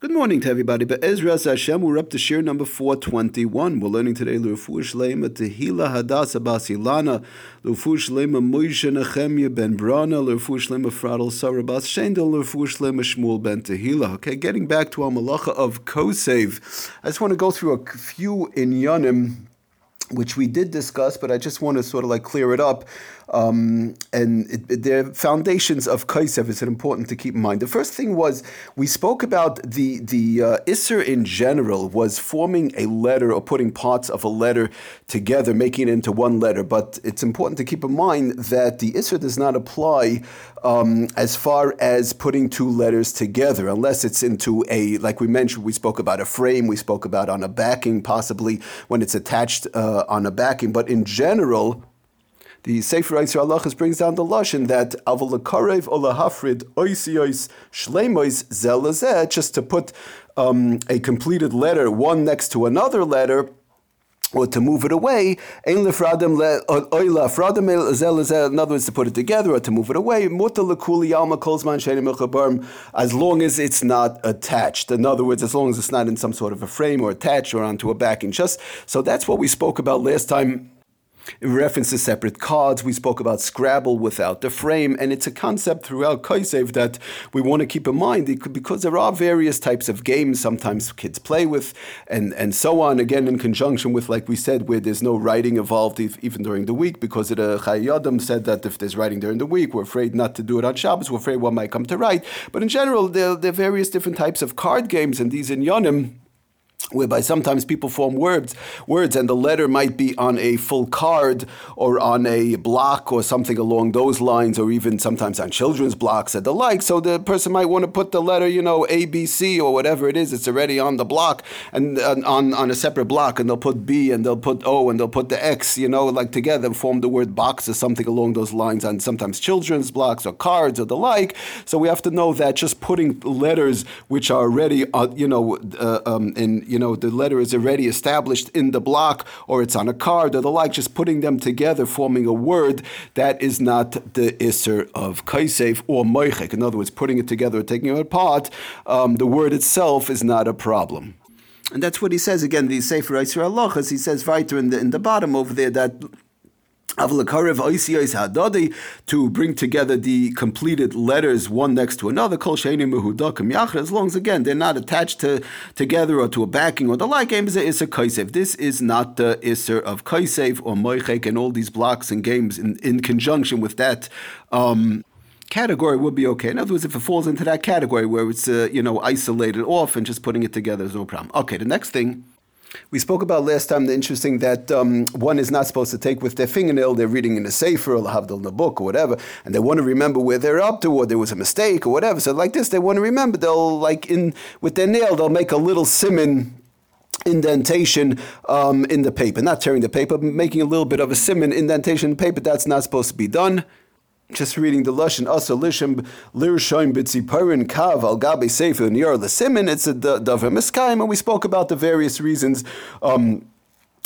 Good morning to everybody. But Ezra Hashem, we're up to shir number 421. We're learning today Lufu Shlema Tehila Hadassah Basilana, Lufu Shlema Moishe Nechemya Ben Brana, Lufu Shlema Fradel Sarah Bas Shendel, Lufu Shlema Shmuel Ben Tehila. Okay, getting back to our malacha of Kosev. I just want to go through a few in Yanim which we did discuss, but I just want to sort of like clear it up. Um, and it, it, the foundations of Kaisev is important to keep in mind. The first thing was we spoke about the the uh, Isser in general was forming a letter or putting parts of a letter together, making it into one letter. But it's important to keep in mind that the Isser does not apply um, as far as putting two letters together, unless it's into a like we mentioned. We spoke about a frame. We spoke about on a backing, possibly when it's attached uh, on a backing. But in general the Sefer Yisrael Halachas brings down the lashon that avalakarev olahafrid oisiyos shleimois zelazeh, just to put um, a completed letter one next to another letter or to move it away, in other words, to put it together or to move it away, as long as it's not attached. In other words, as long as it's not in some sort of a frame or attached or onto a backing. Just so that's what we spoke about last time reference to separate cards, we spoke about Scrabble without the frame, and it's a concept throughout Kaisev that we want to keep in mind because there are various types of games sometimes kids play with, and, and so on, again, in conjunction with, like we said, where there's no writing involved even during the week, because the uh, Chayei Adam said that if there's writing during the week, we're afraid not to do it on Shabbos, we're afraid one might come to write. But in general, there, there are various different types of card games, and these in Yonim whereby sometimes people form words words and the letter might be on a full card or on a block or something along those lines or even sometimes on children's blocks and the like. So the person might want to put the letter you know a b c or whatever it is it's already on the block and, and on on a separate block and they'll put b and they'll put o and they'll put the x you know like together form the word box or something along those lines on sometimes children's blocks or cards or the like. So we have to know that just putting letters which are already uh, you know uh, um, in you know, the letter is already established in the block or it's on a card or the like, just putting them together, forming a word, that is not the Isser of Kaisev or Moichek. In other words, putting it together or taking it apart, um, the word itself is not a problem. And that's what he says again, the Sefer Yisrael Lochas, he says right in the, in the bottom over there that to bring together the completed letters one next to another, as long as again they're not attached to together or to a backing or the like, is a kaisev. This is not the iser of kaisev or moichek and all these blocks and games in, in conjunction with that. Um, category would be okay. In other words, if it falls into that category where it's uh, you know isolated off and just putting it together is no problem. Okay, the next thing we spoke about last time the interesting that um, one is not supposed to take with their fingernail. They're reading in a sefer or have in the book or whatever, and they want to remember where they're up to, or there was a mistake or whatever. So like this, they want to remember. They'll like in with their nail, they'll make a little simon indentation um, in the paper, not tearing the paper, but making a little bit of a simon indentation in the paper. That's not supposed to be done just reading the lashon asa lishim lirshaim bitziparin kav al gabe sefer niyar lesimin. It's a davar miskayim, and we spoke about the various reasons. Um,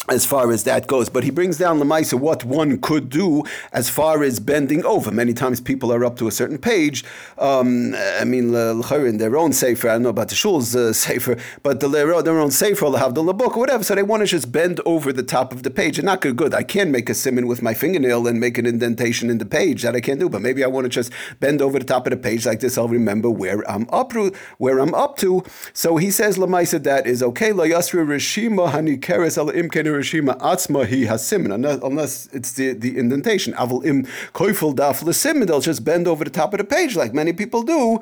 as far as that goes. But he brings down the Maisa what one could do as far as bending over. Many times people are up to a certain page. Um, I mean, in their own sefer, I don't know about the shul's uh, sefer, but the, their own sefer, They have the book, or whatever. So they want to just bend over the top of the page. And not good, good. I can make a simon with my fingernail and make an indentation in the page. That I can't do. But maybe I want to just bend over the top of the page like this. I'll remember where I'm up. Where I'm up to. So he says, Lamaisa, that is okay. La yasri al imken Rishima Atzma he has simin, unless it's the, the indentation. Avil im koifel daf l'simin, they'll just bend over the top of the page like many people do.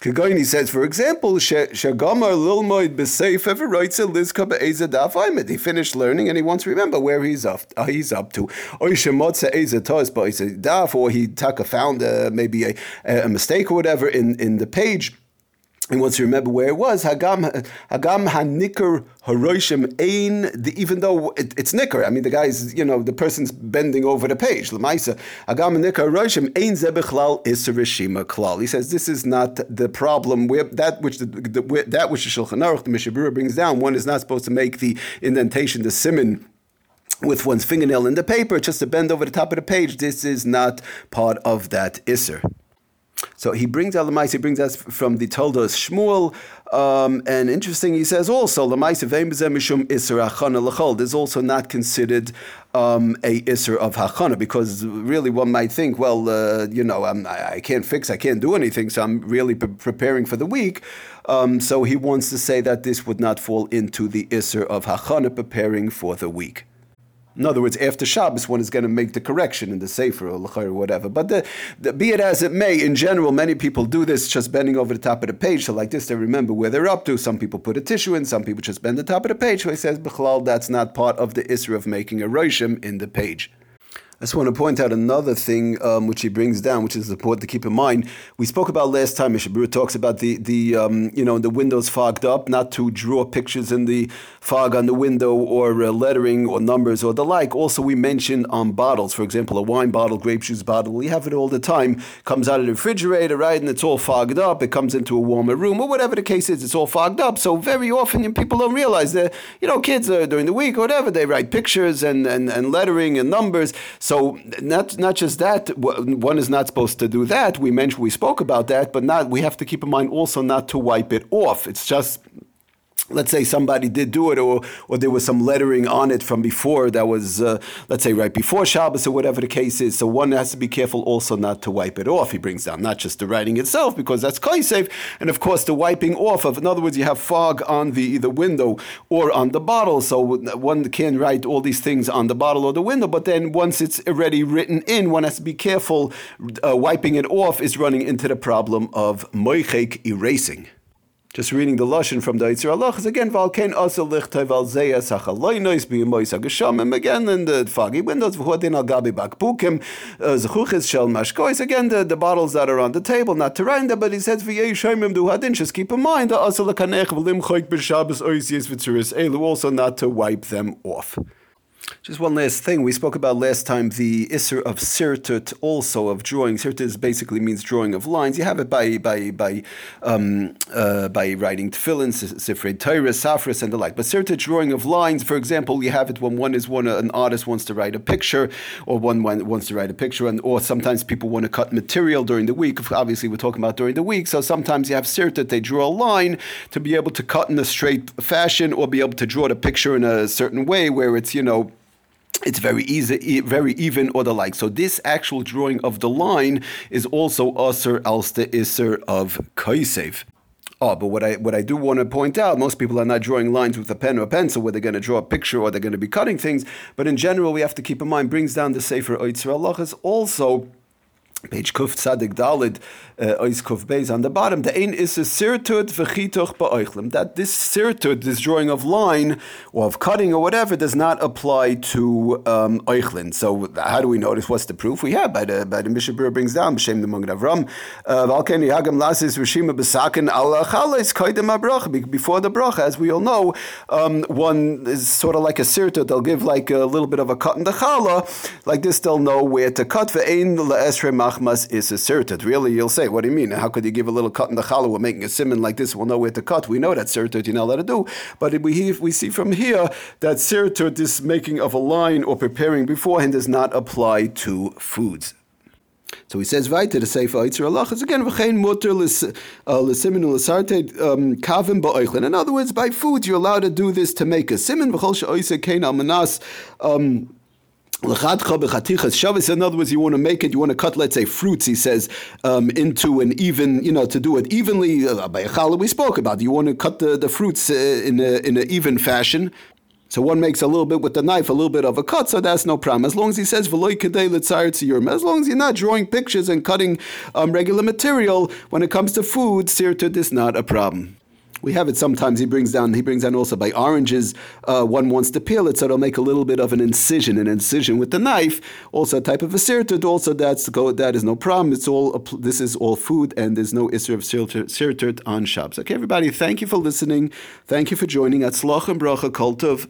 Kagaini says, for example, Shagamar Lilmoid B'Seif ever writes a Lizka Be'eza Daf He finished learning and he wants to remember where he's up, uh, he's up to. Or Shemotza Eza Tos Daf, or he taka found uh, maybe a, a mistake or whatever in, in the page and once you remember where it was, Hagam Hagam Hanikar Haroshim Ain, even though it, it's Nicker, I mean the guy's, you know, the person's bending over the page. Lamaisa, Hagam Nikar Haroshim Ain Zebechlal Isarishima Klal. He says this is not the problem. Where that which the, the that which the Shulchan Aruch, the Mishabura brings down, one is not supposed to make the indentation, the simon with one's fingernail in the paper, just to bend over the top of the page. This is not part of that Isser. So he brings out Lamais, he brings us from the Toldos Shmuel, um, and interesting, he says also, Lamais mishum Isser Hachana L'chol. Also not considered um, a Isser of Hachana, because really one might think, well, uh, you know, I'm, I can't fix, I can't do anything, so I'm really pre- preparing for the week. Um, so he wants to say that this would not fall into the Isser of Hachana, preparing for the week. In other words, after Shabbos, one is going to make the correction in the Sefer or or whatever. But the, the, be it as it may, in general, many people do this just bending over the top of the page. So like this, they remember where they're up to. Some people put a tissue in, some people just bend the top of the page. So he says, Bechlal, that's not part of the Isser of making a Roshim in the page. I just want to point out another thing um, which he brings down, which is important to keep in mind. We spoke about last time. Mishabura talks about the the um, you know the windows fogged up, not to draw pictures in the fog on the window or uh, lettering or numbers or the like. Also, we mentioned on bottles, for example, a wine bottle, grape juice bottle. We have it all the time. Comes out of the refrigerator, right, and it's all fogged up. It comes into a warmer room or whatever the case is. It's all fogged up. So very often people don't realize that you know kids uh, during the week or whatever they write pictures and, and, and lettering and numbers. So not not just that, one is not supposed to do that. We mentioned we spoke about that, but not we have to keep in mind also not to wipe it off. It's just let's say somebody did do it or, or there was some lettering on it from before that was, uh, let's say, right before Shabbos or whatever the case is. So one has to be careful also not to wipe it off. He brings down not just the writing itself because that's safe, and of course the wiping off of, in other words, you have fog on the, the window or on the bottle. So one can write all these things on the bottle or the window, but then once it's already written in, one has to be careful. Uh, wiping it off is running into the problem of moichek erasing. Just reading the lashon from the Yitzir Allah is again Valken Asa Lichtay Val Zeya Sachaloinois Biyumois Agashamim again in the foggy windows V'hodin Al Gabi Bakbukim uh, Zechuchis Shel Mashkois again the, the bottles that are on the table not to render but he says V'yei Shemim Du Hadin just keep in mind Asa Lekanech V'lim Choik B'Shabbos Ois Yes V'Tzuris Elu also not to wipe them off. Just one last thing. We spoke about last time the Isser of Sirtut, also of drawing. Sirtut basically means drawing of lines. You have it by by by um, uh, by writing tefillin, sifrei Torah, safras, and the like. But Sirtut, drawing of lines, for example, you have it when one is one an artist wants to write a picture, or one wants to write a picture, and or sometimes people want to cut material during the week. Obviously, we're talking about during the week. So sometimes you have Sirtut, they draw a line to be able to cut in a straight fashion, or be able to draw the picture in a certain way where it's you know it's very easy, very even, or the like. So this actual drawing of the line is also Aser Alsta Isser of Kaisev. Oh, but what I what I do want to point out, most people are not drawing lines with a pen or a pencil where they're going to draw a picture or they're going to be cutting things. But in general, we have to keep in mind, brings down the Sefer Oitzer Allah is also page Kuf Tzadik Dalid uh, Ois Kuf Beis on the bottom. The ein is a sirtud v'chitoch ba'oichlem. That this sirtud, this drawing of line or of cutting or whatever, does not apply to um. So how do we notice? What's the proof we have by the by the Mishabur brings down b'shem the Magen Avraham. Uh, Valken yagam lasis rishima b'sakin al chalis kaidem abrach. Before the bracha, as we all know, um, one is sort of like a sirtud. They'll give like a little bit of a cut in the challah. Like this, they'll know where to cut. Ve'ein la'esre machmas is asserted. Really, you'll say, what do you mean? How could you give a little cut in the challah? We're making a simon like this. We'll know where to cut. We know that sirtut you're not allowed to do. But we, we see from here that sirtut, this making of a line or preparing beforehand, does not apply to foods. So he says weiter the Sefer Allah is again v'chein mutter l'simin l'sarte um, kavim ba'oichlin. In other words, by food you're allowed to do this to make a simin v'chol she'oise kein al manas. Um, in other words, you want to make it, you want to cut, let's say, fruits, he says, um, into an even, you know, to do it evenly. Uh, we spoke about. You want to cut the, the fruits uh, in, a, in an even fashion. So one makes a little bit with the knife, a little bit of a cut, so that's no problem. As long as he says, as long as you're not drawing pictures and cutting um, regular material, when it comes to food, sirtud is not a problem. We have it sometimes. He brings down. He brings down also by oranges. Uh, one wants to peel it, so it'll make a little bit of an incision, an incision with the knife. Also a type of a sirtut. Also that's go. That is no problem. It's all. This is all food, and there's no isser of sirtut on Shabbos. Okay, everybody. Thank you for listening. Thank you for joining at Sloch and Bracha Cult of